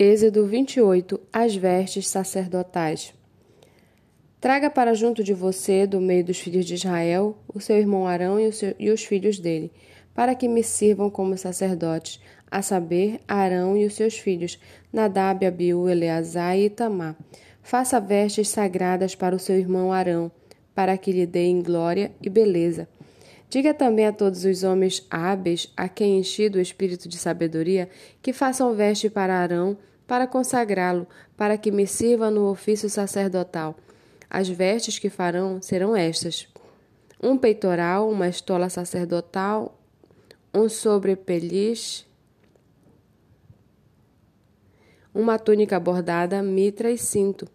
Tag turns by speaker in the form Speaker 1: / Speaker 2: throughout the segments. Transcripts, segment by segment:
Speaker 1: Êxodo 28 As vestes sacerdotais. Traga para junto de você, do meio dos filhos de Israel, o seu irmão Arão e, seu, e os filhos dele, para que me sirvam como sacerdotes, a saber, Arão e os seus filhos, Nadab, Abiú, Eleazar e Itamar. Faça vestes sagradas para o seu irmão Arão, para que lhe deem glória e beleza. Diga também a todos os homens hábeis, a quem enchido o espírito de sabedoria, que façam veste para Arão, para consagrá-lo, para que me sirva no ofício sacerdotal. As vestes que farão serão estas: um peitoral, uma estola sacerdotal, um sobrepeliz, uma túnica bordada, mitra e cinto.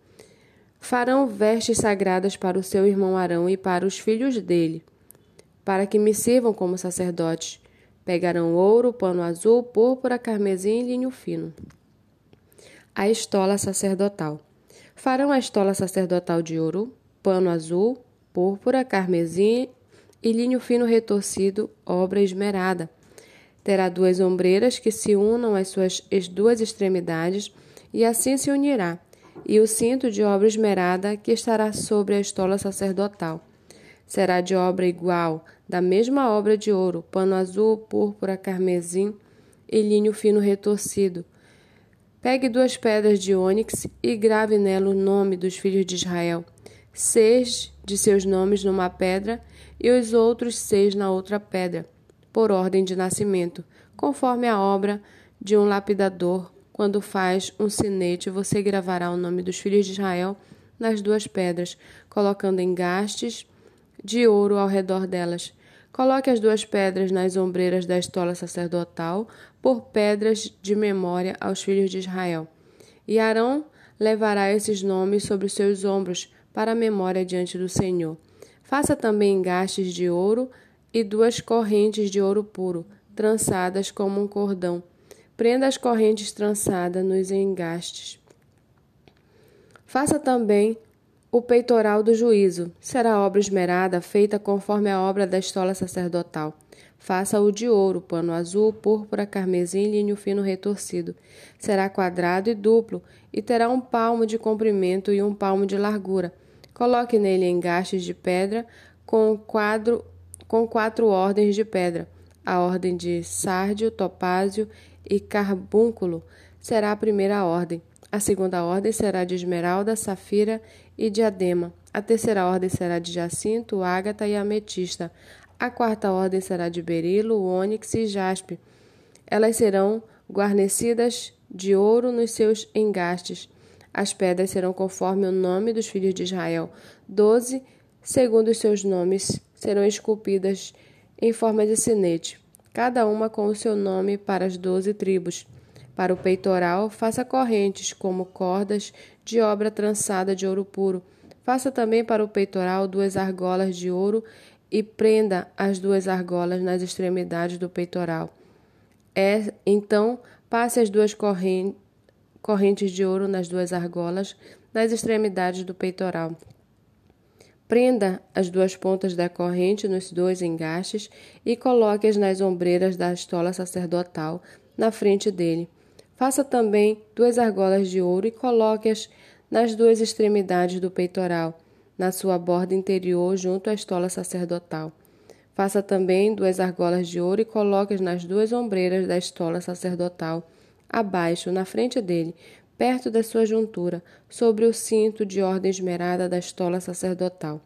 Speaker 1: Farão vestes sagradas para o seu irmão Arão e para os filhos dele para que me sirvam como sacerdotes. Pegarão ouro, pano azul, púrpura, carmesim e linho fino. A estola sacerdotal. Farão a estola sacerdotal de ouro, pano azul, púrpura, carmesim e linho fino retorcido, obra esmerada. Terá duas ombreiras que se unam às suas duas extremidades, e assim se unirá, e o cinto de obra esmerada que estará sobre a estola sacerdotal será de obra igual, da mesma obra de ouro, pano azul, púrpura, carmesim e linho fino retorcido. Pegue duas pedras de ônix e grave nela o nome dos filhos de Israel, seis de seus nomes numa pedra e os outros seis na outra pedra, por ordem de nascimento, conforme a obra de um lapidador. Quando faz um sinete, você gravará o nome dos filhos de Israel nas duas pedras, colocando engastes de ouro ao redor delas. Coloque as duas pedras nas ombreiras da estola sacerdotal, por pedras de memória aos filhos de Israel. E Arão levará esses nomes sobre os seus ombros, para a memória diante do Senhor. Faça também engastes de ouro e duas correntes de ouro puro, trançadas como um cordão. Prenda as correntes trançadas nos engastes. Faça também o peitoral do juízo será obra esmerada, feita conforme a obra da estola sacerdotal. Faça-o de ouro, pano azul, púrpura, carmesim, linho fino retorcido. Será quadrado e duplo, e terá um palmo de comprimento e um palmo de largura. Coloque nele engastes de pedra com, quadro, com quatro ordens de pedra. A ordem de sárdio, topázio e carbúnculo será a primeira ordem. A segunda ordem será de esmeralda, safira e diadema. A terceira ordem será de jacinto, ágata e ametista. A quarta ordem será de berilo, ônix e jaspe. Elas serão guarnecidas de ouro nos seus engastes. As pedras serão conforme o nome dos filhos de Israel. Doze, segundo os seus nomes, serão esculpidas em forma de sinete, cada uma com o seu nome para as doze tribos. Para o peitoral, faça correntes como cordas de obra trançada de ouro puro. Faça também para o peitoral duas argolas de ouro e prenda as duas argolas nas extremidades do peitoral. É, então, passe as duas correntes de ouro nas duas argolas nas extremidades do peitoral. Prenda as duas pontas da corrente nos dois engastes e coloque-as nas ombreiras da estola sacerdotal na frente dele. Faça também duas argolas de ouro e coloque-as nas duas extremidades do peitoral, na sua borda interior, junto à estola sacerdotal. Faça também duas argolas de ouro e coloque-as nas duas ombreiras da estola sacerdotal, abaixo, na frente dele, perto da sua juntura, sobre o cinto de ordem esmerada da estola sacerdotal.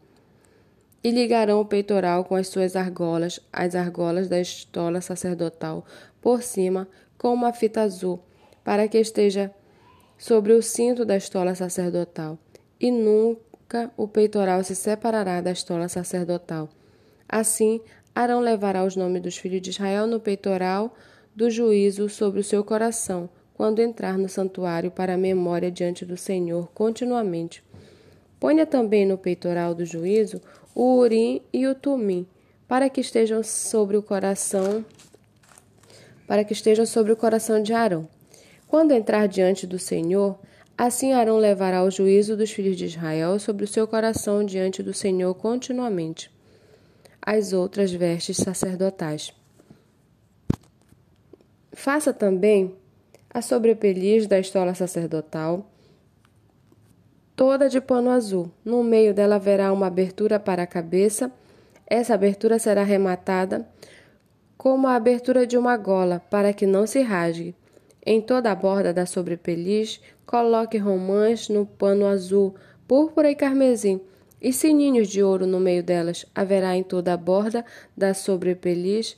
Speaker 1: E ligarão o peitoral com as suas argolas, as argolas da estola sacerdotal, por cima, com uma fita azul para que esteja sobre o cinto da estola sacerdotal, e nunca o peitoral se separará da estola sacerdotal. Assim, Arão levará os nomes dos filhos de Israel no peitoral do juízo sobre o seu coração, quando entrar no santuário para a memória diante do Senhor continuamente. Ponha também no peitoral do juízo o urim e o tumim, para que estejam sobre o coração, para que estejam sobre o coração de Arão. Quando entrar diante do Senhor, assim Arão levará o juízo dos filhos de Israel sobre o seu coração diante do Senhor continuamente. As outras vestes sacerdotais. Faça também a sobrepeliz da estola sacerdotal, toda de pano azul. No meio dela haverá uma abertura para a cabeça. Essa abertura será rematada como a abertura de uma gola, para que não se rasgue. Em toda a borda da sobrepeliz, coloque romãs no pano azul, púrpura e carmesim, e sininhos de ouro no meio delas. Haverá em toda a borda da sobrepeliz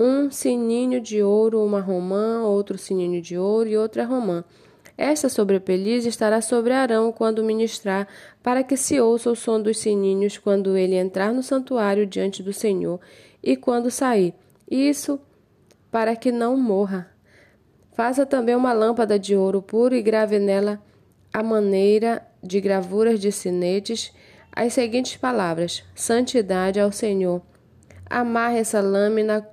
Speaker 1: um sininho de ouro, uma romã, outro sininho de ouro e outra romã. Esta sobrepeliz estará sobre Arão quando ministrar, para que se ouça o som dos sininhos quando ele entrar no santuário diante do Senhor e quando sair. Isso para que não morra. Faça também uma lâmpada de ouro puro e grave nela a maneira de gravuras de sinetes as seguintes palavras: Santidade ao Senhor. Amarre essa lâmina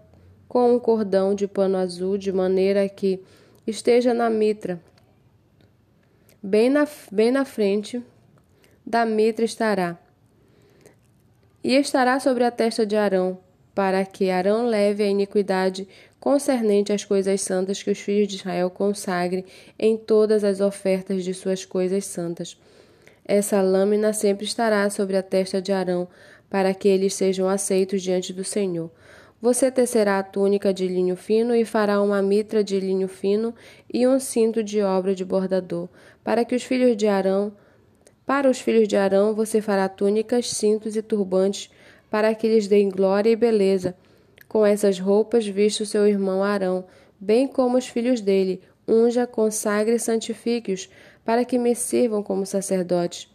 Speaker 1: com um cordão de pano azul de maneira que esteja na mitra. Bem na, bem na frente da mitra estará. E estará sobre a testa de Arão, para que Arão leve a iniquidade concernente às coisas santas que os filhos de Israel consagrem em todas as ofertas de suas coisas santas. Essa lâmina sempre estará sobre a testa de Arão, para que eles sejam aceitos diante do Senhor. Você tecerá a túnica de linho fino e fará uma mitra de linho fino e um cinto de obra de bordador, para que os filhos de Arão, para os filhos de Arão, você fará túnicas, cintos e turbantes para que lhes deem glória e beleza. Com essas roupas viste o seu irmão Arão, bem como os filhos dele, unja, consagre e santifique-os, para que me sirvam como sacerdotes.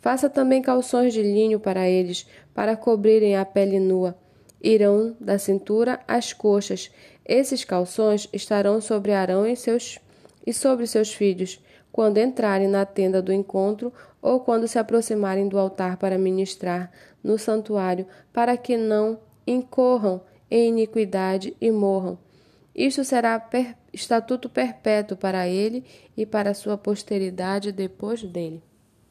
Speaker 1: Faça também calções de linho para eles, para cobrirem a pele nua. Irão da cintura às coxas. Esses calções estarão sobre Arão e, seus, e sobre seus filhos, quando entrarem na tenda do encontro ou quando se aproximarem do altar para ministrar no santuário, para que não incorram em iniquidade e morram. Isto será per estatuto perpétuo para ele e para sua posteridade depois dele.